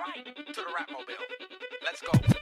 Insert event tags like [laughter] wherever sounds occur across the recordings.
right to the rap mobile. Let's go.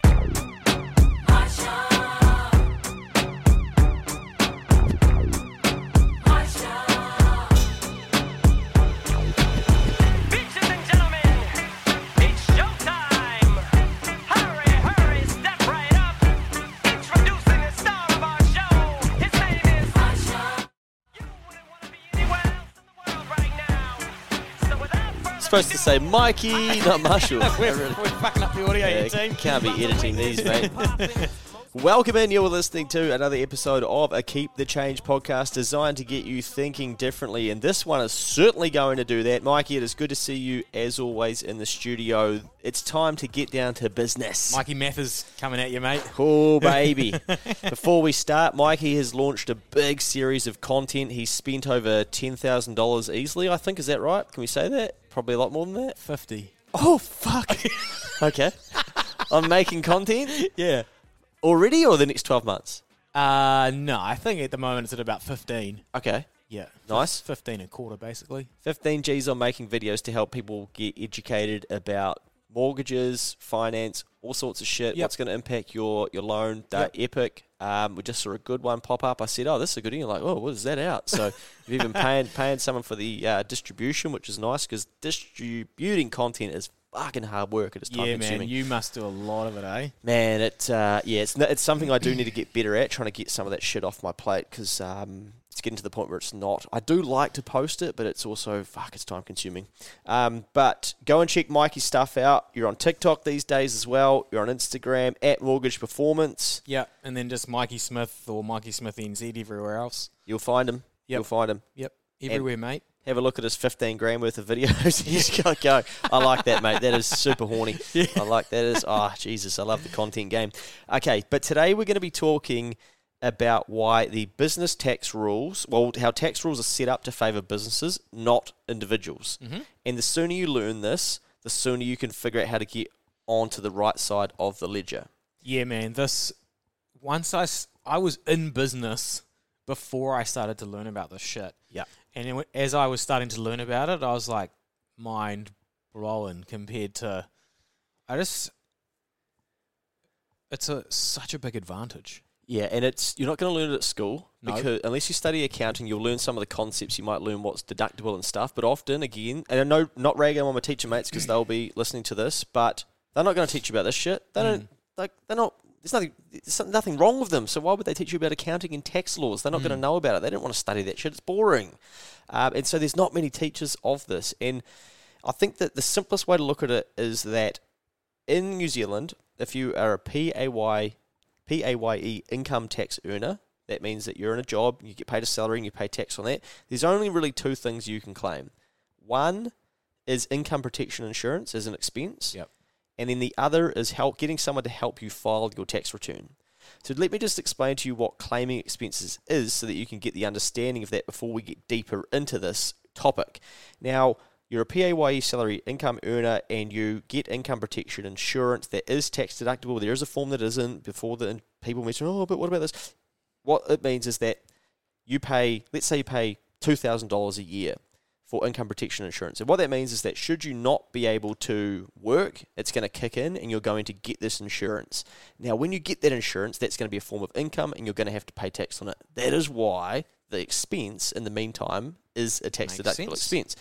Supposed to say Mikey, not Marshall. [laughs] We're, we're fucking up the audio Yeah, here, team. can't be editing these, mate. [laughs] Welcome in. You're listening to another episode of a Keep the Change podcast designed to get you thinking differently. And this one is certainly going to do that. Mikey, it is good to see you as always in the studio. It's time to get down to business. Mikey Mathers coming at you, mate. Oh, [laughs] baby. Before we start, Mikey has launched a big series of content. He's spent over $10,000 easily, I think. Is that right? Can we say that? Probably a lot more than that. 50. Oh, fuck. [laughs] okay. I'm making content Yeah. already or the next 12 months? Uh, no, I think at the moment it's at about 15. Okay. Yeah. Nice. 15 and a quarter, basically. 15 G's on making videos to help people get educated about mortgages, finance, all sorts of shit. Yep. What's going to impact your, your loan? They're Yep. epic. Um, we just saw a good one pop up. I said, "Oh, this is a good." one. You're like, "Oh, what is that out?" So [laughs] you've even paying paying someone for the uh, distribution, which is nice because distributing content is fucking hard work. It is time yeah, consuming. man. You must do a lot of it, eh? Man, it uh, yeah, it's it's something I do need to get better at. Trying to get some of that shit off my plate because um, it's getting to the point where it's not. I do like to post it, but it's also fuck. It's time consuming. Um, but go and check Mikey's stuff out. You're on TikTok these days as well. You're on Instagram at Mortgage Performance. Yeah. And then just Mikey Smith or Mikey Smith NZ everywhere else. You'll find him. Yep. You'll find him. Yep. Everywhere, mate. Have a look at his 15 grand worth of videos. you just go, go. I like that, mate. That is super horny. [laughs] I like that. Is oh Jesus, I love the content game. Okay, but today we're going to be talking about why the business tax rules, well, how tax rules are set up to favour businesses, not individuals. Mm-hmm. And the sooner you learn this, the sooner you can figure out how to get onto the right side of the ledger. Yeah, man. This once I I was in business before I started to learn about this shit. Yeah. And it, as I was starting to learn about it, I was like mind blowing compared to I just it's a such a big advantage. Yeah, and it's you're not going to learn it at school No. because unless you study accounting, you'll learn some of the concepts. You might learn what's deductible and stuff. But often, again, and I know not ragging on my teacher mates because they'll be listening to this, but they're not going to teach you about this shit. They don't like they're not. There's nothing. There's nothing wrong with them. So why would they teach you about accounting and tax laws? They're not going to know about it. They don't want to study that shit. It's boring. Um, and so there's not many teachers of this. And I think that the simplest way to look at it is that in New Zealand, if you are a PAY PAYE E income tax earner. That means that you're in a job, you get paid a salary, and you pay tax on that. There's only really two things you can claim. One is income protection insurance as an expense, Yep. and then the other is help getting someone to help you file your tax return. So let me just explain to you what claiming expenses is, so that you can get the understanding of that before we get deeper into this topic. Now, you're a PAYE salary income earner and you get income protection insurance that is tax deductible. There is a form that isn't before the people mention, oh, but what about this? What it means is that you pay, let's say you pay $2,000 a year for income protection insurance. And what that means is that should you not be able to work, it's going to kick in and you're going to get this insurance. Now, when you get that insurance, that's going to be a form of income and you're going to have to pay tax on it. That is why the expense in the meantime is a tax Makes deductible sense. expense.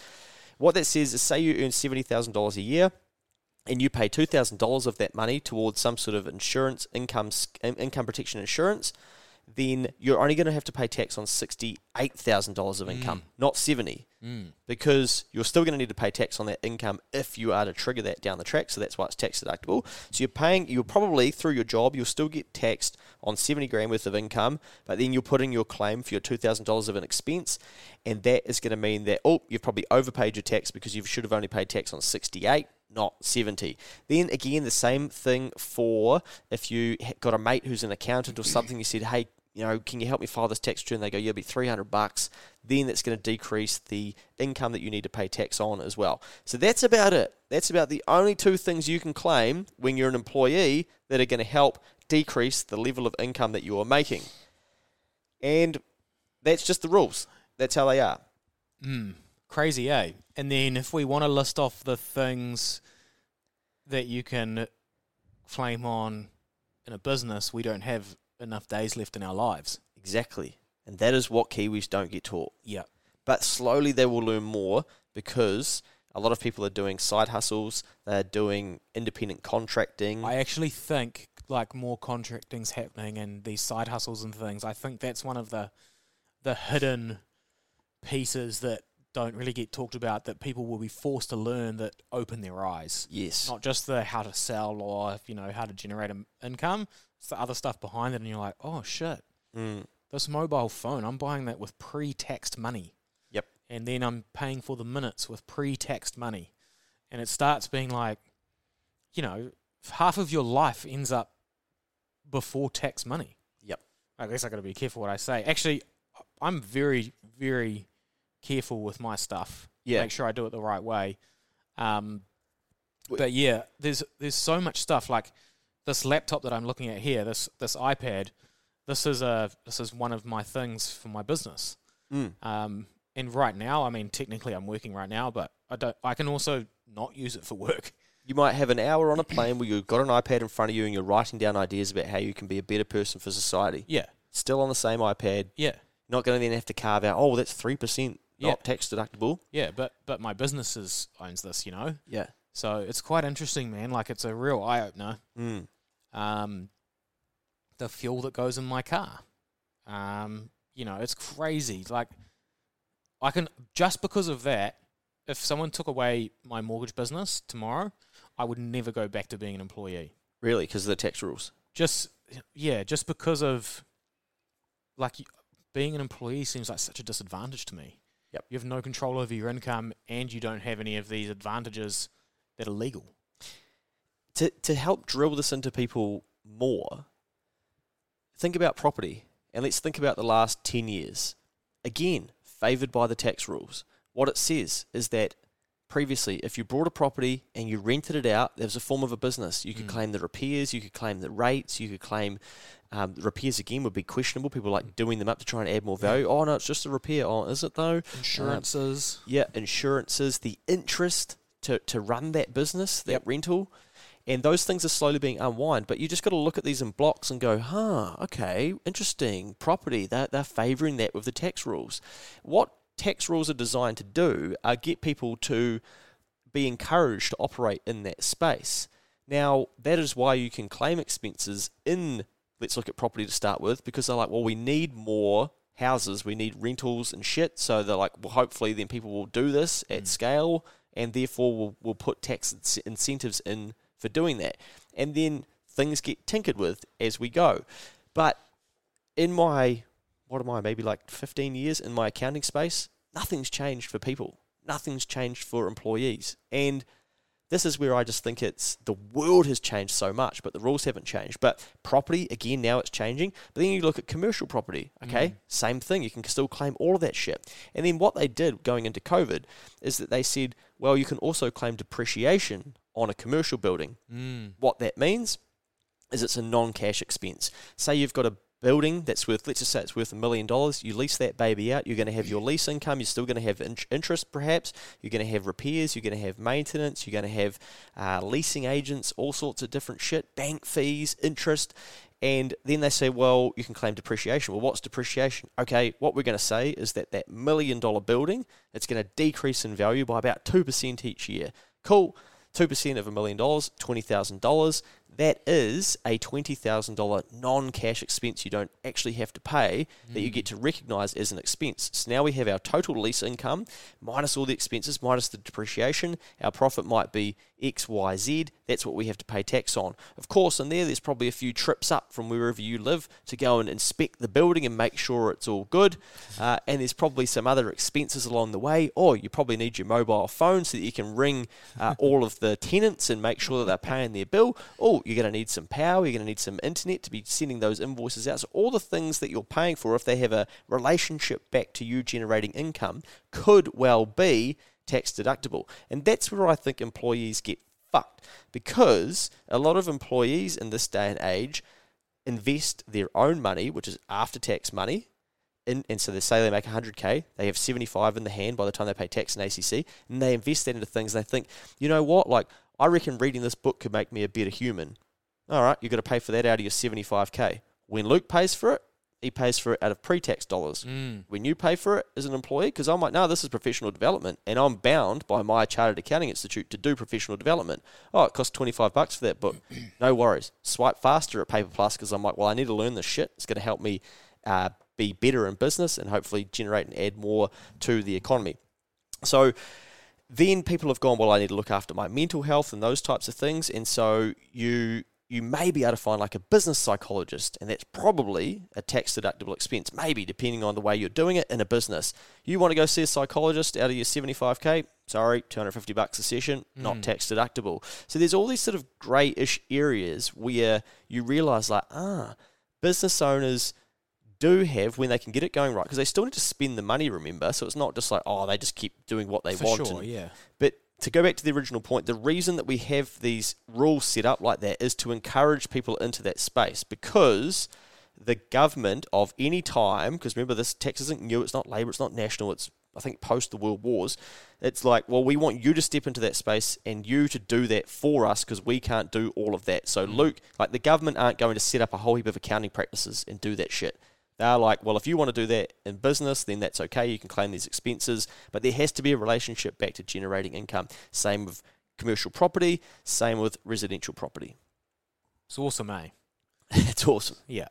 What that says is say you earn $70,000 a year and you pay $2,000 of that money towards some sort of insurance, income, income protection insurance, then you're only going to have to pay tax on $68,000 of income, mm. not 70 mm. because you're still going to need to pay tax on that income if you are to trigger that down the track. So that's why it's tax deductible. So you're paying, you're probably through your job, you'll still get taxed on 70 grand worth of income, but then you'll put in your claim for your $2,000 of an expense, and that is going to mean that, oh, you've probably overpaid your tax because you should have only paid tax on 68 not 70. Then again, the same thing for if you got a mate who's an accountant or something, you said, hey, you know, can you help me file this tax return? They go, it'll be 300 bucks. Then that's going to decrease the income that you need to pay tax on as well. So that's about it. That's about the only two things you can claim when you're an employee that are going to help decrease the level of income that you are making. And that's just the rules. That's how they are. Crazy, eh? And then if we want to list off the things that you can claim on in a business, we don't have enough days left in our lives. Exactly. And that is what Kiwis don't get taught. Yeah. But slowly they will learn more because a lot of people are doing side hustles, they're doing independent contracting. I actually think like more contracting's happening and these side hustles and things. I think that's one of the the hidden pieces that don't really get talked about that people will be forced to learn that open their eyes. yes. Not just the how to sell or you know how to generate an income. It's the other stuff behind it, and you're like, oh shit, Mm, this mobile phone, I'm buying that with pre-taxed money. And then I'm paying for the minutes with pre-taxed money. And it starts being like, you know, half of your life ends up before tax money. Yep. I guess I got to be careful what I say. Actually, I'm very, very careful with my stuff. Yeah. Make sure I do it the right way. Um, but yeah, there's there's so much stuff like this laptop that I'm looking at here, this this iPad. This is a this is one of my things for my business. Mm. Um, and right now, I mean, technically, I'm working right now, but I don't. I can also not use it for work. You might have an hour on a plane where you've got an iPad in front of you and you're writing down ideas about how you can be a better person for society. Yeah, Still on the same iPad. yeah, Not going to then have to carve out, oh, that's 3% Yeah. not tax deductible. yeah. But but my business is owns this, you know. Yeah. So it's quite interesting, man. Like it's a real eye opener. Mm. Um, the fuel that goes in my car. Um, you know, it's crazy. Like I can just because of that. If someone took away my mortgage business tomorrow, I would never go back to being an employee. Really, because of the tax rules. just yeah, just because of like being an employee seems like such a disadvantage to me. Yep. You have no control over your income, and you don't have any of these advantages that are legal. to to help drill this into people more, think about property and let's think about the last 10 years. Again, favored by the tax rules. What it says is that previously, if you bought a property and you rented it out, there was a form of a business. You could Mm. claim the repairs, you could claim the rates, you could claim um, repairs again would be questionable. People like doing them up to try and add more value. Oh, no, it's just a repair. Oh, is it though? Insurances. Yeah, insurances, the interest to, to run that business, that Yep. rental, and those things are slowly being unwind. But you just got to look at these in blocks and go, huh, okay, interesting. Property, they're, they're favouring that with the tax rules. What tax rules are designed to do are get people to be encouraged to operate in that space. Now, that is why you can claim expenses in, let's look at property to start with, because they're like, well, we need more houses, we need rentals and shit. So they're like, well, hopefully then people will do this at Mm. scale, and therefore we'll, we'll put tax incentives in for doing that. And then things get tinkered with as we go. But in my, what am I, maybe like 15 years in my accounting space, nothing's changed for people. Nothing's changed for employees. And this is where I just think it's the world has changed so much, but the rules haven't changed. But property, again, now it's changing. But then you look at commercial property, okay? Mm. Same thing. You can still claim all of that shit. And then what they did going into COVID is that they said, well, you can also claim depreciation on a commercial building. Mm. What that means is it's a non-cash expense. Say you've got a building that's worth, let's just say it's worth a million dollars. You lease that baby out. You're going to have your lease income. You're still going to have in- interest, perhaps. You're going to have repairs. You're going to have maintenance. You're going to have uh, leasing agents, all sorts of different shit, bank fees, interest. And then they say, well, you can claim depreciation. Well, what's depreciation? Okay, what we're going to say is that that million dollar building, it's going to decrease in value by about 2% each year. Cool. 2% of a million dollars, $20,000. That is a $20,000 non cash expense you don't actually have to pay that you get to recognize as an expense. So now we have our total lease income minus all the expenses, minus the depreciation. Our profit might be X, Y, Z. That's what we have to pay tax on. Of course, in there, there's probably a few trips up from wherever you live to go and inspect the building and make sure it's all good. Uh, and there's probably some other expenses along the way. Or you probably need your mobile phone so that you can ring uh, all of the tenants and make sure that they're paying their bill. Oh, you're going to need some power. You're going to need some internet to be sending those invoices out. So all the things that you're paying for, if they have a relationship back to you generating income, could well be tax deductible. And that's where I think employees get fucked because a lot of employees in this day and age invest their own money, which is after tax money. In, and so they say they make 100k, they have 75 in the hand by the time they pay tax and ACC, and they invest that into things. They think, you know what, like I reckon reading this book could make me a better human. All right, you've got to pay for that out of your 75k. When Luke pays for it, he pays for it out of pre-tax dollars. Mm. When you pay for it as an employee, because I'm like, no, this is professional development, and I'm bound by my chartered accounting institute to do professional development. Oh, it costs 25 bucks for that book. [clears throat] no worries. Swipe faster at Paper Plus because I'm like, well, I need to learn this shit. It's going to help me uh, be better in business and hopefully generate and add more to the economy. So then people have gone, well, I need to look after my mental health and those types of things. And so you you may be able to find like a business psychologist, and that's probably a tax deductible expense, maybe depending on the way you're doing it in a business. You want to go see a psychologist out of your 75k? Sorry, 250 bucks a session, not tax deductible. So there's all these sort of grey-ish areas where you realize like, ah, business owners do have when they can get it going right because they still need to spend the money. Remember, so it's not just like oh they just keep doing what they For want. sure, and- yeah. But to go back to the original point, the reason that we have these rules set up like that is to encourage people into that space because the government of any time, because remember this tax isn't new, it's not Labour, it's not national, it's I think post the World Wars. It's like, well, we want you to step into that space and you to do that for us because we can't do all of that. So, mm. Luke, like the government aren't going to set up a whole heap of accounting practices and do that shit. They're like, well, if you want to do that in business, then that's okay. You can claim these expenses, but there has to be a relationship back to generating income. Same with commercial property, same with residential property. It's awesome, eh? [laughs] it's awesome. Yeah.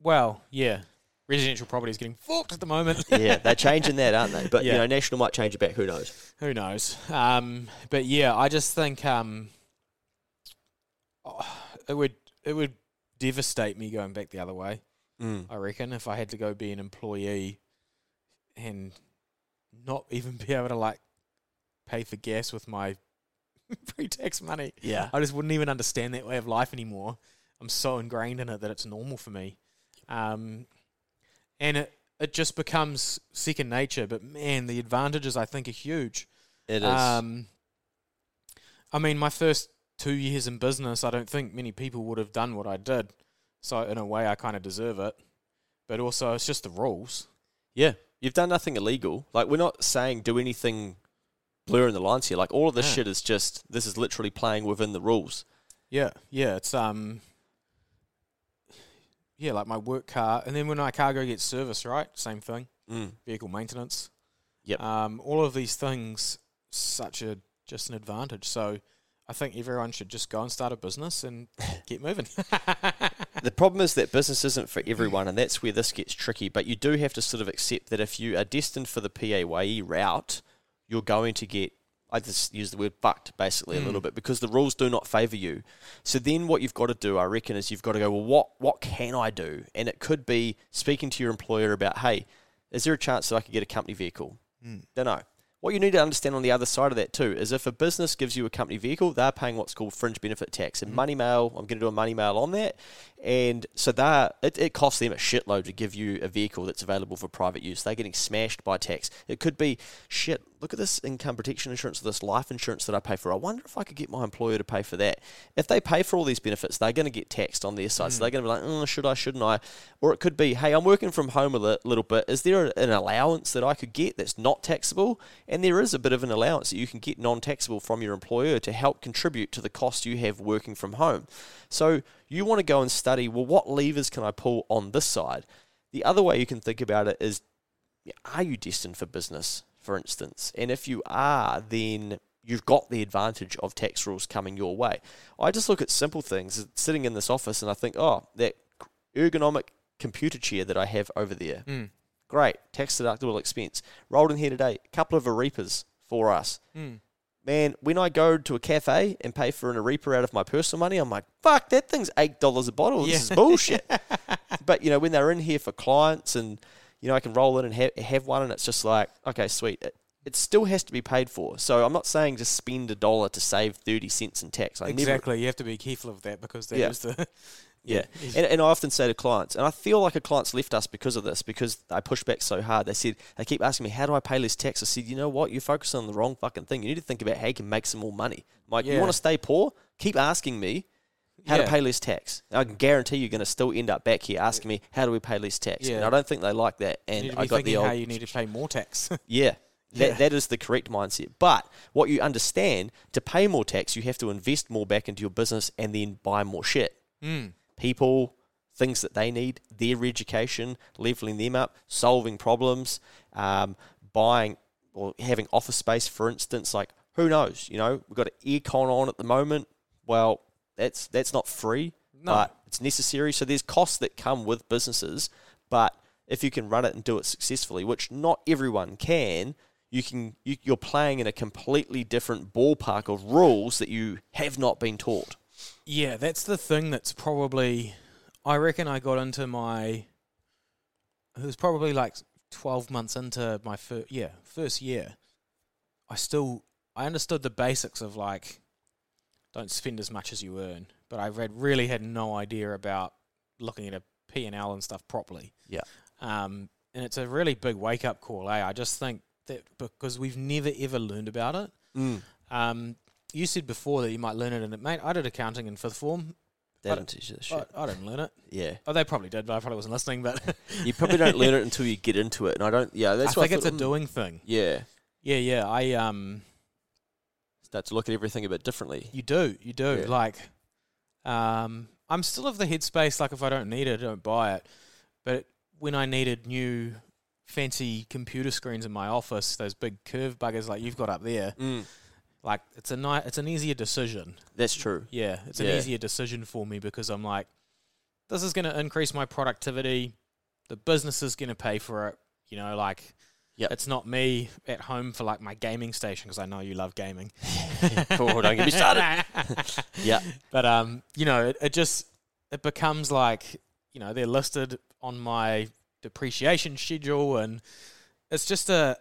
Well, yeah. Residential property is getting fucked at the moment. [laughs] Yeah, they're changing that, aren't they? But you know, national might change it back. Who knows? Who knows? Um, but yeah, I just think um, oh, it would it would devastate me going back the other way. Mm. I reckon if I had to go be an employee and not [laughs] even be able to like pay for gas with my [laughs] pre-tax money, Yeah, I just wouldn't even understand that way of life anymore. I'm so ingrained in it that it's normal for me, um, and it it just becomes second nature. But man, the advantages I think are huge. it is. Um, I mean, my first two years in business, I don't think many people would have done what I did. So in a way, I kind of deserve it. But also, it's just the rules. yeah, you've done nothing illegal. Like we're not saying do anything blurring the lines here. Like all of this Yeah. shit is just this is literally playing within the rules. Yeah, yeah. It's um, yeah, like my work car, and then when my car go get service, right? Same thing. Mm. Vehicle maintenance. Yep. Um, all of these things, such a just an advantage. So. I think everyone should just go and start a business and [laughs] get moving. The problem is that business isn't for everyone, and that's where this gets tricky. But you do have to sort of accept that if you are destined for the PAYE route, you're going to get, I just use the word fucked basically a little hmm. bit because the rules do not favour you. So then what you've got to do, I reckon, is you've got to go, well, what, what can I do? And it could be speaking to your employer about, hey, is there a chance that I could get a company vehicle? Hmm. Don't know. What you need to understand on the other side of that too is if a business gives you a company vehicle, they're paying what's called fringe benefit tax. And mm-hmm. money mail, I'm going to do a money mail on that. And so they it, it costs them a shitload to give you a vehicle that's available for private use. They're getting smashed by tax. It could be, shit, look at this income protection insurance, or this life insurance that I pay for. I wonder if I could get my employer to pay for that. If they pay for all these benefits, they're going to get taxed on their side. So they're mm. going to be like, oh, should I, shouldn't I? Or it could be, hey, I'm working from home a little bit. Is there an allowance that I could get that's not taxable? And there is a bit of an allowance that you can get non taxable from your employer to help contribute to the cost you have working from home. So you want to go and study, well, what levers can I pull on this side? The other way you can think about it is, are you destined for business, for instance? And if you are, then you've got the advantage of tax rules coming your way. I just look at simple things, sitting in this office, and I think, oh, that ergonomic computer chair that I have over there, Mm. Great, tax deductible expense. Rolled in here today, a couple of Arepas for us. Mm. Man, when I go to a cafe and pay for an Arepa out of my personal money, I'm like, fuck, that thing's eight dollars a bottle. This is bullshit. [laughs] but you know, when they're in here for clients, and you know, I can roll in and ha- have one, and it's just like, okay, sweet. It, it still has to be paid for. So I'm not saying just spend a dollar to save thirty cents in tax. I never, exactly. You have to be careful of that because that is Yeah. the yeah. And, and I often say to clients, and I feel like a client's left us because of this, because I push back so hard. They said, they keep asking me, how do I pay less tax? I said, you know what? You're focusing on the wrong fucking thing. You need to think about how you can make some more money. Like, you want to stay poor? Keep asking me how Yeah. to pay less tax. And I can guarantee you're going to still end up back here asking me, how do we pay less tax? And Yeah. I don't think they like that. And I got the old, how you need to pay more tax. [laughs] yeah. That, Yeah. that is the correct mindset. But what you understand, to pay more tax, you have to invest more back into your business and then buy more shit. Mm. People, things that they need, their education, leveling them up, solving problems, um, buying or having office space, for instance. Like, who knows? You know, we've got an aircon on at the moment. Well, that's that's not free, No. but it's necessary. So there's costs that come with businesses, but if you can run it and do it successfully, which not everyone can, you can you, you're playing in a completely different ballpark of rules that you have not been taught. Yeah, that's the thing that's probably. I reckon I got into my. It was probably like 12 months into my first, yeah, first year. I still. I understood the basics of like. Don't spend as much as you earn. But I read, really had no idea about looking at a P&L and stuff properly. Yeah. Um, and it's a really big wake up call, eh? I just think that because we've never ever learned about it. Um, you said before that you might learn it in it, mate. I did accounting in fifth form. They I don't teach you this shit. I, I didn't learn it. yeah, Oh, they probably did, but I probably wasn't listening. But you probably don't learn it until you get into it, and I don't. Yeah, [laughs] that's I what think it's a thought, mm, doing thing. Yeah, Yeah, yeah. I um, start to look at everything a bit differently. you do, you do. Yeah. Like, um, I'm still of the headspace. Like, if I don't need it, I don't buy it. But when I needed new fancy computer screens in my office, those big curve buggers like you've got up there, Mm, like it's a ni- it's an easier decision. that's true. Yeah, it's an easier decision for me because I'm like, this is going to increase my productivity. The business is going to pay for it. You know, like, Yep. it's not me at home for like my gaming station because I know you love gaming. [laughs] Oh, don't get me started. [laughs] Yeah. But um, you know, it, it just it becomes like you know they're listed on my depreciation schedule, and it's just a,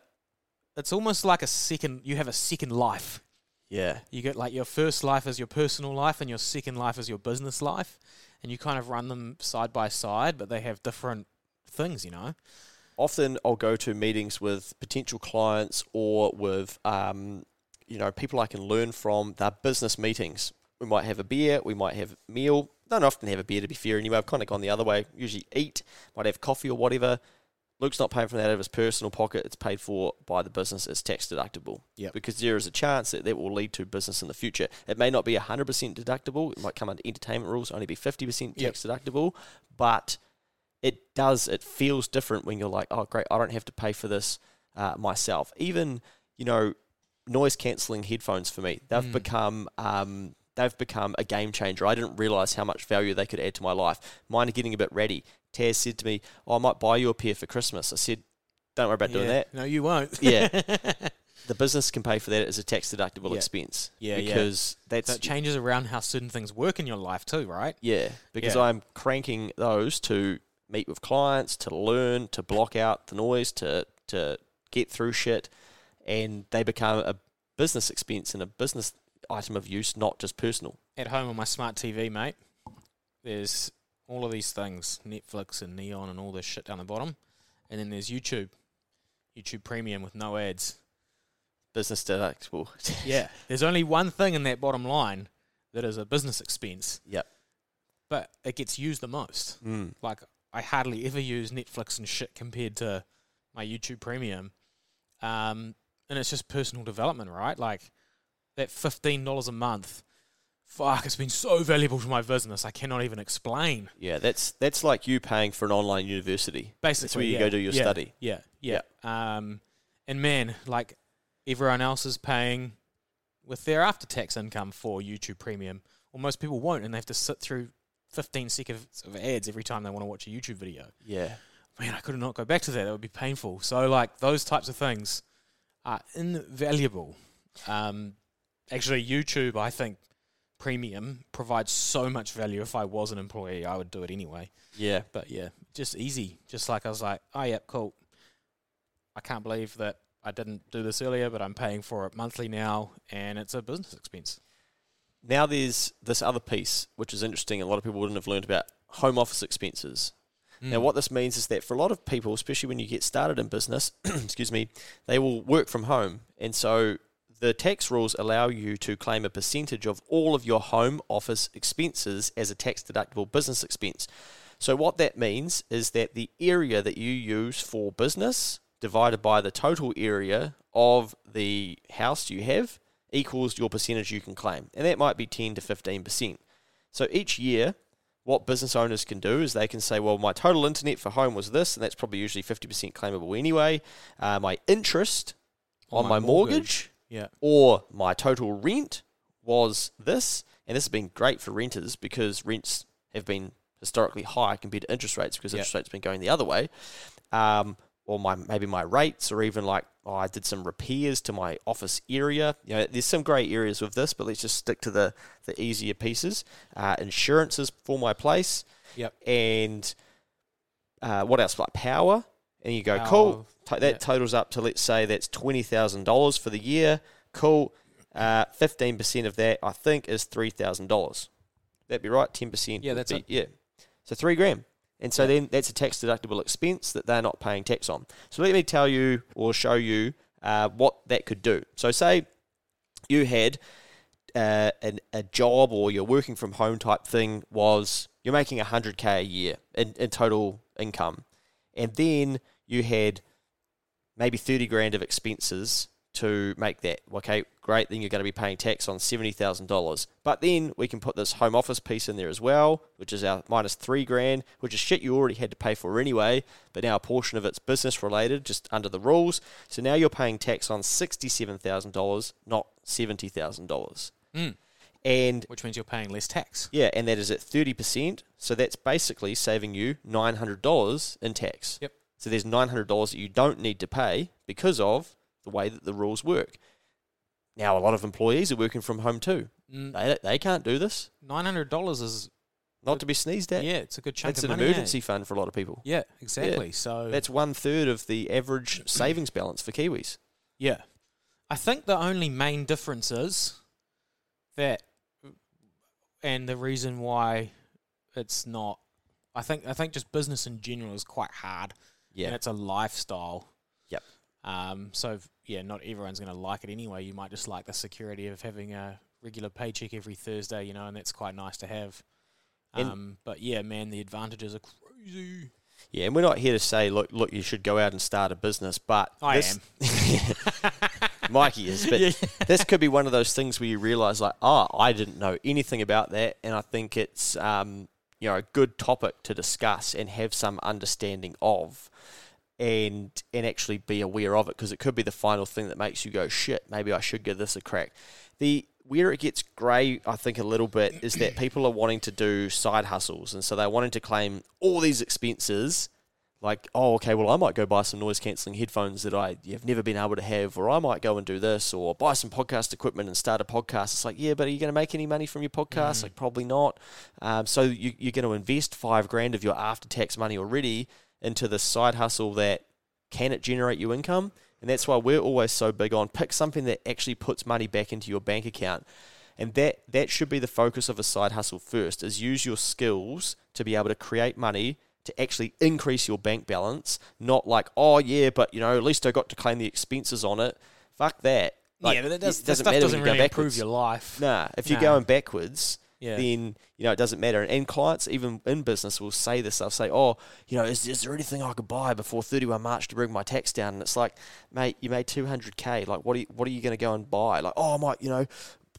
it's almost like a second. You have a second life. Yeah, You get like your first life as your personal life, and your second life as your business life, and you kind of run them side by side, but they have different things, you know. often I'll go to meetings with potential clients or with um, you know people I can learn from. They're business meetings. We might have a beer. We might have a meal. Don't often have a beer to be fair. Anyway, I've kind of gone the other way. Usually eat. Might have coffee or whatever. Luke's not paying for that out of his personal pocket. It's paid for by the business. It's tax deductible. Yep. Because there is a chance that that will lead to business in the future. It may not be 100% deductible. It might come under entertainment rules, only be 50% Yep. tax deductible. But it does, it feels different when you're like, oh, great, I don't have to pay for this uh, myself. Even, you know, noise cancelling headphones for me, they've Mm. become. Um, They've become a game changer. I didn't realize how much value they could add to my life. Mine are getting a bit ready. Taz said to me, oh, I might buy you a pair for Christmas. I said, Don't worry about doing that. No, you won't. Yeah. [laughs] The business can pay for that as a tax deductible Yeah. expense. Yeah, yeah. because that's so it changes around how certain things work in your life too, right? yeah, because Yeah. I'm cranking those to meet with clients, to learn, to block out the noise, to to get through shit, and they become a business expense and a business item of use, not just personal. At home on my smart TV, mate, there's all of these things Netflix and Neon and all this shit down the bottom. And then there's YouTube, YouTube Premium with no ads. Business deductible. [laughs] Yeah. There's only one thing in that bottom line that is a business expense, Yep. but it gets used the most. Mm. Like, I hardly ever use Netflix and shit compared to my YouTube Premium. Um, and it's just personal development, right? Like, that $15 a month, fuck, it's been so valuable to my business. I cannot even explain. Yeah, that's that's like you paying for an online university. Basically, where you yeah, go do your yeah, study. Yeah, yeah. Um, and man, like everyone else is paying with their after tax income for YouTube Premium. Well, most people won't, and they have to sit through 15 seconds of ads every time they want to watch a YouTube video. Yeah. Man, I could not go back to that. That would be painful. So, like those types of things are invaluable. Um, actually, YouTube, I think Premium provides so much value. If I was an employee, I would do it anyway. Yeah. But yeah, just easy. Just like I was like, oh yeah, cool. I can't believe that I didn't do this earlier, but I'm paying for it monthly now, and it's a business expense. Now there's this other piece which is interesting. A lot of people wouldn't have learned about home office expenses. Now, Hmm. what this means is that for a lot of people, especially when you get started in business, [clears throat] excuse me, they will work from home. And so the tax rules allow you to claim a percentage of all of your home office expenses as a tax deductible business expense. So, what that means is that the area that you use for business divided by the total area of the house you have equals your percentage you can claim. And that might be 10 to 15%. So each year, what business owners can do is they can say, well, my total internet for home was this, and that's probably usually 50% claimable anyway. Uh, my interest on, my, mortgage, Yeah. or my total rent was this, and this has been great for renters because rents have been historically high compared to interest rates because Yeah. interest rates been going the other way. Um, or my maybe my rates, or even like oh, I did some repairs to my office area. You know, there's some grey areas with this, but let's just stick to the the easier pieces. Uh, insurances for my place, Yep. and uh, what else? Like power. And you go, cool. That yeah. totals up to let's say that's twenty thousand dollars for the year. Cool. Uh, Fifteen percent of that, I think, is three thousand dollars. That'd be right. Ten percent. Yeah, that's be, it. yeah. So three grand. And so Yeah. then that's a tax deductible expense that they're not paying tax on. So let me tell you or show you uh, what that could do. So say you had uh, an, a job or you're working from home type thing was you're making 100k a year in, in total income and then you had maybe 30 grand of expenses to make that okay great then you're going to be paying tax on $70000 but then we can put this home office piece in there as well which is our minus 3 grand which is shit you already had to pay for anyway but now a portion of it's business related just under the rules so now you're paying tax on $67000 not $70000 Mm. and Which means you're paying less tax. yeah, and that is at thirty percent. So that's basically saving you nine hundred dollars in tax. Yep. So there's nine hundred dollars that you don't need to pay because of the way that the rules work. Now a lot of employees are working from home too. Mm, They they can't do this. Nine hundred dollars is Not to be sneezed at. yeah, it's a good chunk that's an money. eh? emergency fund for a lot of people. Yeah, exactly. So That's one third of the average [clears throat] savings balance for Kiwis. Yeah. I think the only main difference is that and the reason why it's not I think I think just business in general is quite hard. Yeah. And it's a lifestyle. Yep. Um so yeah, not everyone's gonna like it anyway. You might just like the security of having a regular paycheck every Thursday, you know, and that's quite nice to have. And- Um but yeah, man, the advantages are crazy. Yeah, and we're not here to say, look, look, you should go out and start a business, but I this- [laughs] Mikey is, but Yeah. this could be one of those things where you realise, like, oh, I didn't know anything about that, and I think it's, um, you know, a good topic to discuss and have some understanding of, and and actually be aware of it because it could be the final thing that makes you go, shit, maybe I should give this a crack. The where it gets grey, I think, a little bit is that people are wanting to do side hustles, and so they're wanting to claim all these expenses like, oh, okay, well, I might go buy some noise cancelling headphones that I have never been able to have, or I might go and do this, or buy some podcast equipment and start a podcast. It's like, yeah, but are you going to make any money from your podcast? Like, probably not. Um, so you, you're going to invest five grand of your after tax money already into the side hustle that can it generate you income? And that's why we're always so big on pick something that actually puts money back into your bank account. And that, that should be the focus of a side hustle first, is use your skills to be able to create money to actually increase your bank balance, not like, oh yeah, but you know, at least I got to claim the expenses on it. Fuck that. Like, yeah, but that does, it stuff matter doesn't you really improve your life. Nah, if you're going backwards, Yeah. then you know it doesn't matter. And clients, even in business, will say this. They'll say, "Oh, you know, is, is there anything I could buy before 31 March to bring my tax down?" And it's like, mate, you made 200k. Like, what are you, what are you going to go and buy? Like, oh, I might, you know.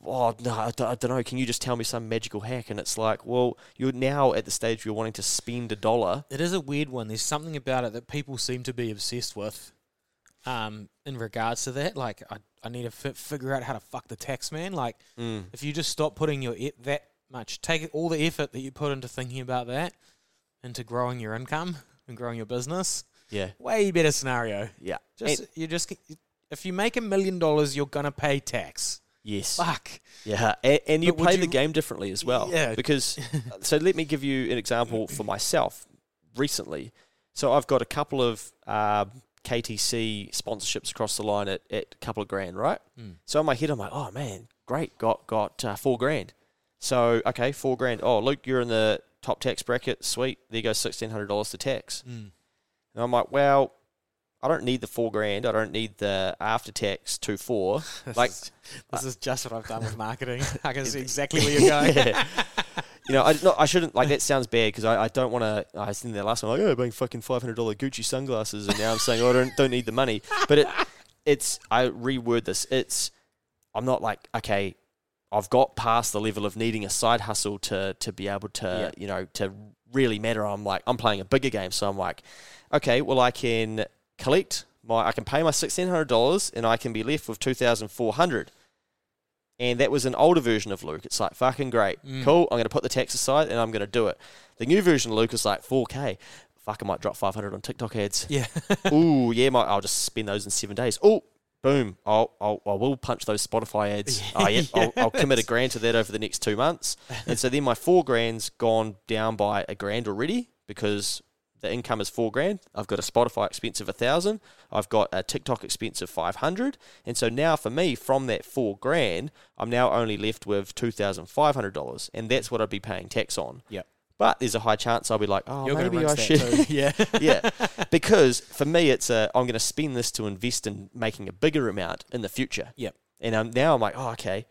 Oh no, I don't, know. Can you just tell me some magical hack? And it's like, well, you're now at the stage where you're wanting to spend a dollar. It is a weird one. There's something about it that people seem to be obsessed with. Um, in regards to that, like I, I need to fi- figure out how to fuck the tax man. Like, Mm. if you just stop putting your e- that much, take all the effort that you put into thinking about that, into growing your income and growing your business, Yeah, way better scenario. yeah. Just And- you just if you make a million dollars, you're gonna pay tax. Yes. Fuck. Yeah, and, and you But play you- the game differently as well. Yeah. Because, [laughs] so let me give you an example for myself recently. So I've got a couple of um, KTC sponsorships across the line at, at a couple of grand, right? Mm. So in my head, I'm like, oh man, great, got got uh, four grand. So okay, four grand. Oh, Luke, you're in the top tax bracket. Sweet, there goes sixteen hundred dollars to tax. Mm. And I'm like, well, I don't need the four grand. I don't need the after tax two four. [laughs] This Like, is, this is just what I've done with marketing. [laughs] I can see exactly where you're going. [laughs] yeah. you know, I, no, I shouldn't like that. Sounds bad because I, I don't want to. I was in there last time like, oh, buying fucking five hundred dollar Gucci sunglasses, and now I'm saying oh, I don't don't need the money. But it, it's I reword this. It's I'm not like okay, I've got past the level of needing a side hustle to to be able to Yeah. you know to really matter. I'm like I'm playing a bigger game, so I'm like, okay, well I can collect my I can pay my sixteen hundred dollars, and I can be left with two thousand four hundred. And that was an older version of Luke. It's like fucking great, Mm. cool. I'm going to put the tax aside and I'm going to do it. The new version of Luke is like 4K. Fuck, I might drop 500 on TikTok ads. Yeah. [laughs] Ooh, yeah, might, I'll just spend those in seven days. Oh, boom, I'll, I'll, I will punch those Spotify ads. Oh, yeah, [laughs] I'll, I'll commit a grand to that over the next two months. And so then my four grand's gone down by a grand already because the income is four grand. I've got a Spotify expense of a thousand. I've got a TikTok expense of 500. And so now for me, from that four grand, I'm now only left with $2,500. And that's what I'd be paying tax on. Yeah. But there's a high chance I'll be like, oh, You're gonna maybe I should. Yeah. [laughs] [laughs] yeah, because for me, it's a I'm going to spend this to invest in making a bigger amount in the future. Yep. And um, now I'm like, oh, okay.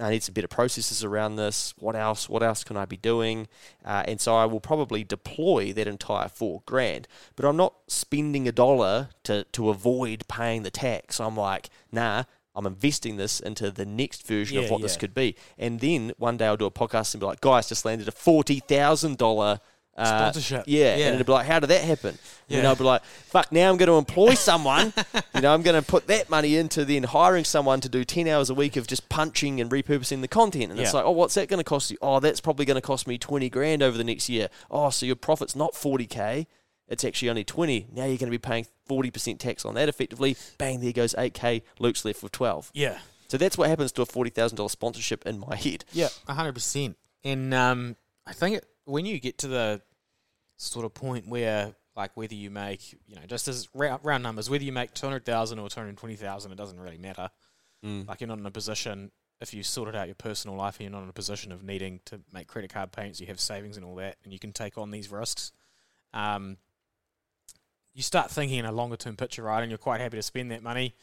I need some better processes around this. What else? What else can I be doing? Uh, and so I will probably deploy that entire four grand. But I'm not spending a dollar to to avoid paying the tax. I'm like, nah. I'm investing this into the next version of Yeah, what this could be. And then one day I'll do a podcast and be like, guys, just landed a forty thousand dollar uh, Sponsorship. Yeah, Yeah. and it'd be like, how did that happen? And Yeah. I'll be like, fuck, now I'm going to employ [laughs] someone. you know, I'm going to put that money into then hiring someone to do 10 hours a week of just punching and repurposing the content. And it's like, oh, what's that going to cost you? Oh, that's probably going to cost me 20 grand over the next year. Oh, so your profit's not 40K. It's actually only 20. Now you're going to be paying 40% tax on that effectively. Bang, there goes 8K. Luke's left with 12. Yeah. So that's what happens to a $40,000 sponsorship in my head. Yeah, hundred percent. And um, I think it, when you get to the sort of point where, like, whether you make, you know, just as round, round numbers, whether you make two hundred thousand or two hundred twenty thousand, it doesn't really matter. Mm. Like, you're not in a position if you sorted out your personal life, and you're not in a position of needing to make credit card payments. You have savings and all that, and you can take on these risks. Um, you start thinking in a longer term picture, right? And you're quite happy to spend that money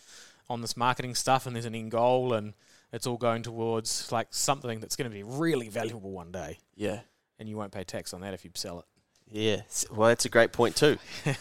on this marketing stuff, and there's an end goal, and it's all going towards like something that's going to be really valuable one day, Yeah. and you won't pay tax on that if you sell it. Yeah, well, that's a great point too. [laughs]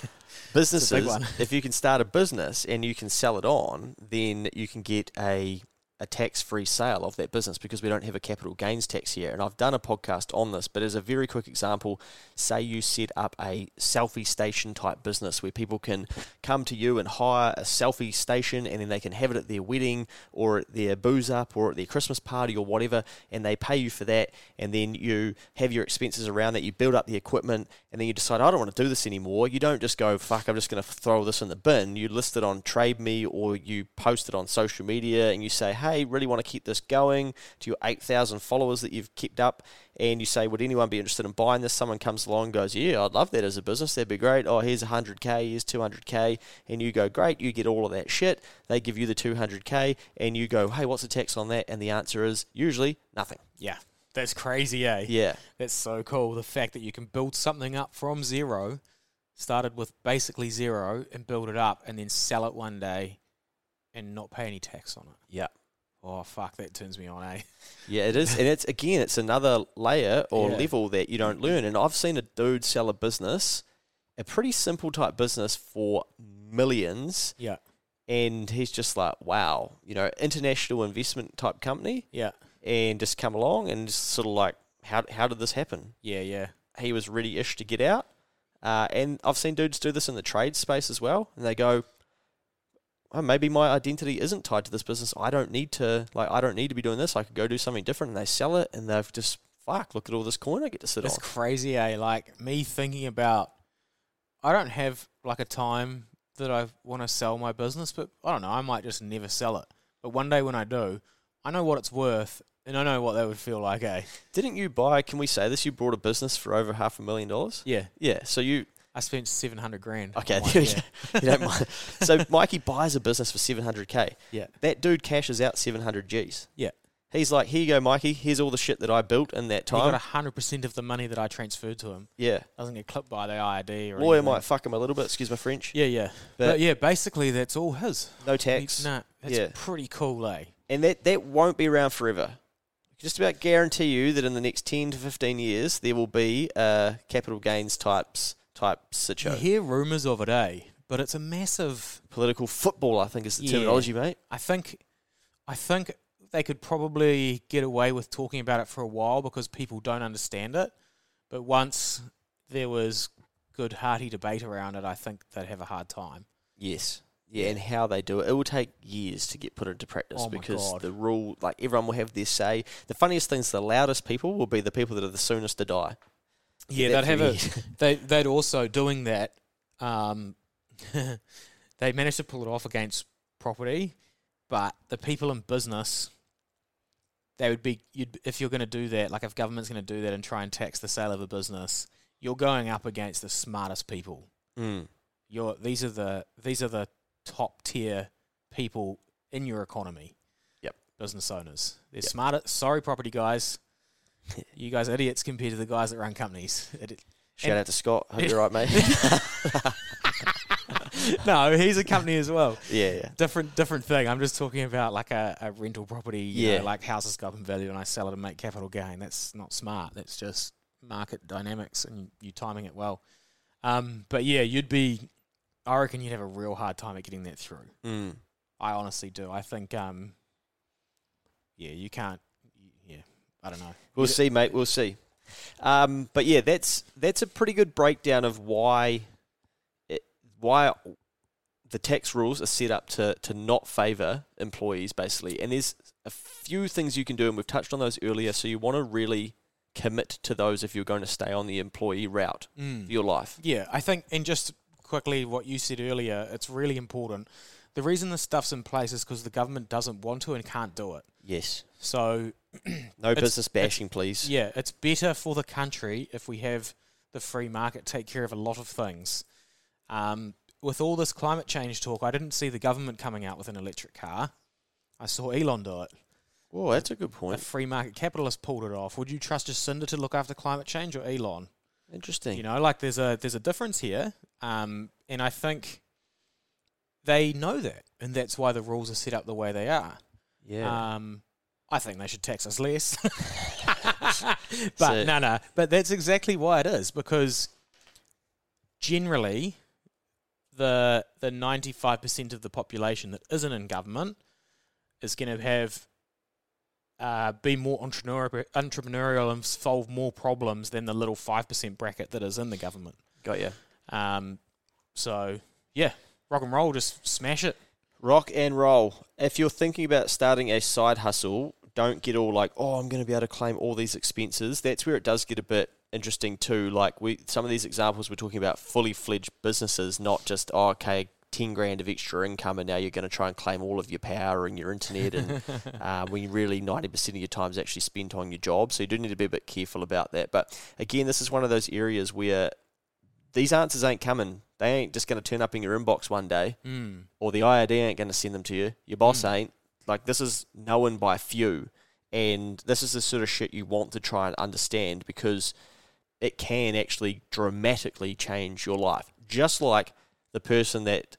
Businesses, if you can start a business and you can sell it on, then you can get a a tax free sale of that business because we don't have a capital gains tax here. And I've done a podcast on this, but as a very quick example, say you set up a selfie station type business where people can come to you and hire a selfie station and then they can have it at their wedding or at their booze up or at their Christmas party or whatever, and they pay you for that, and then you have your expenses around that, you build up the equipment, and then you decide, I don't want to do this anymore. You don't just go, fuck, I'm just going to throw this in the bin. You list it on Trade Me or you post it on social media and you say, really want to keep this going to your 8,000 followers that you've kept up. And you say, would anyone be interested in buying this? Someone comes along and goes, yeah, I'd love that as a business. That'd be great. Oh, here's 100K, here's 200K. And you go, great, you get all of that shit. They give you the 200K and you go, hey, what's the tax on that? And the answer is usually nothing. Yeah, that's crazy, eh? Yeah. That's so cool. The fact that you can build something up from zero, started with basically zero, and build it up, and then sell it one day, and not pay any tax on it. Yeah. Oh fuck, that turns me on, eh? [laughs] Yeah, it is, and it's again, it's another layer or Yeah. level that you don't learn. And I've seen a dude sell a business, a pretty simple type business for millions, Yeah, and he's just like, wow, you know, international investment type company, yeah, and just come along and just sort of like, how how did this happen? yeah, yeah. He was ready ish to get out, uh, and I've seen dudes do this in the trade space as well, and they go. Oh, maybe my identity isn't tied to this business. I don't need to like I don't need to be doing this. I could go do something different and they sell it and they've just fuck, look at all this coin I get to sit It's on. It's crazy, eh? Like me thinking about, I don't have like a time that I want to sell my business, but I don't know. I might just never sell it. But one day when I do, I know what it's worth, and I know what that would feel like, eh? Didn't you buy can we say this? You bought a business for over half a million dollars? Yeah, Yeah. So you I spent seven hundred grand. Okay, one, [laughs] there we yeah. go. you don't mind. So Mikey buys a business for seven hundred K. Yeah. That dude cashes out seven hundred Gs. Yeah. He's like, Here you go, Mikey, here's all the shit that I built in that time. He got hundred percent of the money that I transferred to him. yeah. Doesn't get clipped by the IRD or Lawyer anything. might fuck him a little bit, excuse my French. Yeah, yeah. But- But, yeah, basically that's all his. No He- tax. Nah, that's Yeah. pretty cool, eh? And that, that won't be around forever. just about guarantee you that in the next 10 to 15 years there will be uh, capital gains types type You situation. hear rumours of it, eh? But it's a massive. Political football, I think, is the Yeah. terminology, mate. I think, I think they could probably get away with talking about it for a while because people don't understand it. But once there was good hearty debate around it, I think they'd have a hard time. Yes. Yeah, and how they do it. It will take years to get put into practice Oh because God. the rule, like everyone will have their say. The funniest things, the loudest people will be the people that are the soonest to die. Yeah, they'd have a. [laughs] They they'd also doing that. Um, [laughs] they managed to pull it off against property, but the people in business, they would be. You'd if you're going to do that, like if government's going to do that and try and tax the sale of a business, you're going up against the smartest people. Mm. You're these are the these are the top tier people in your economy. Yep. Business owners. They're Yep. smarter. Sorry, property guys. [laughs] you guys are idiots compared to the guys that run companies. Shout And- out to Scott. Hope you're right, mate. [laughs] no, he's a company as well. [laughs] yeah, yeah. Different, different thing. I'm just talking about like a, a rental property. You Yeah. know, like houses go up in value and I sell it and make capital gain. That's not smart. That's just market dynamics and you timing it well. Um, but yeah, you'd be. I reckon you'd have a real hard time at getting that through. Mm. I honestly do. I think. Um, yeah, you can't. I don't know. We'll see, mate. We'll see. Um, but yeah, that's that's a pretty good breakdown of why it, why the tax rules are set up to to not favour employees, basically. And there's a few things you can do, and we've touched on those earlier. So you want to really commit to those if you're going to stay on the employee route Mm. for your life. Yeah, I think, and just quickly, what you said earlier, it's really important. The reason this stuff's in place is because the government doesn't want to and can't do it. Yes. So, [clears throat] No It's- business bashing, please. yeah, it's better for the country if we have the free market take care of a lot of things. Um, with all this climate change talk, I didn't see the government coming out with an electric car. I saw Elon do it. Oh, that's a good A point. free market capitalist pulled it off. Would you trust Jacinda to look after climate change or Elon? Interesting. You know, like there's a there's a difference here, um, and I think they know that, and that's why the rules are set up the way they are. yeah. Um, I think they should tax us less, [laughs] [laughs] So- but no, no. But that's exactly why it is because generally, the the ninety five percent of the population that isn't in government is going to have uh, be more entrepreneurial, entrepreneurial and solve more problems than the little five percent bracket that is in the government. Got you. Um, so yeah, rock and roll, just smash it. Rock and roll. If you're thinking about starting a side hustle, don't get all like, oh, I'm going to be able to claim all these expenses. That's where it does get a bit interesting too. Like we, some of these examples we're talking about fully fledged businesses, not just oh, okay, ten grand of extra income, and now you're going to try and claim all of your power and your internet, and [laughs] uh, when you really ninety percent of your time is actually spent on your job. So you do need to be a bit careful about that. But again, this is one of those areas where these answers ain't coming. They ain't just going to turn up in your inbox one day Mm. or the IRD ain't going to send them to you. Your boss ain't. Like this is known by few, and this is the sort of shit you want to try and understand because it can actually dramatically change your life. Just like the person that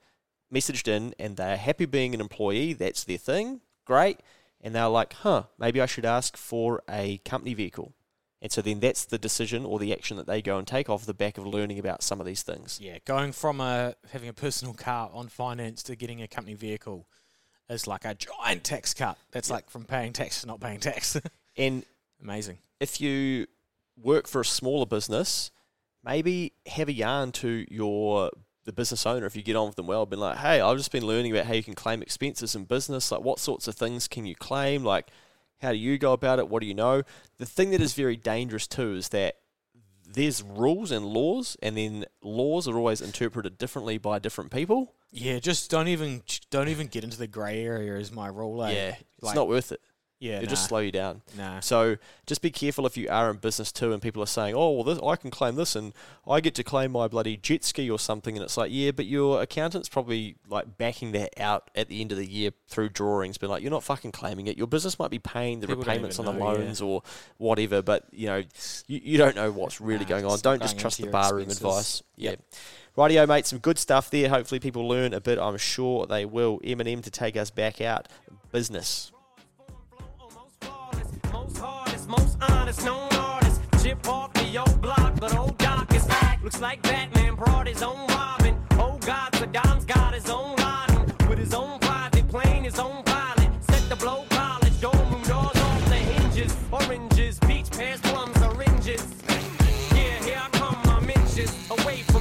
messaged in and they're happy being an employee, that's their thing, great, and they're like, huh, maybe I should ask for a company vehicle. And so then that's the decision or the action that they go and take off the back of learning about some of these things. Yeah, going from a having a personal car on finance to getting a company vehicle is like a giant tax cut. That's like from paying tax to not paying tax. [laughs] And Amazing. if you work for a smaller business, maybe have a yarn to your the business owner if you get on with them well, been like, hey, I've just been learning about how you can claim expenses in business. Like, what sorts of things can you claim? Like, how do you go about it? What do you know? The thing that is very dangerous too is that there's rules and laws, and then laws are always interpreted differently by different people. Yeah, just don't even don't even get into the grey area. Is my rule. eh? Yeah, it's Like- not worth it. Yeah. It'll nah, just slow you down. nah. So just be careful if you are in business too, and people are saying, "Oh, well, this, I can claim this, and I get to claim my bloody jet ski or something," and it's like, yeah, but your accountant's probably like backing that out at the end of the year through drawings, but like you're not fucking claiming it. Your business might be paying the People repayments on the know, yeah. loans or whatever, but you know, you, you don't know what's really Nah, going on. Don't just trust the barroom advice. Yeah. Yep. Rightio, mate. Some good stuff there. Hopefully, people learn a bit. I'm sure they will. Eminem to take us back out. Business. Most flawless, most hottest known artist. Chip off the old block, but old Doc is back. Looks like Batman brought his own Robin. Oh God, Saddam's got his own Laden. With his own private plane, his own pilot. Set to blow college, dorm room doors off the hinges. Oranges, peach, pears, plums, oranges. Yeah, here I come, my inches away from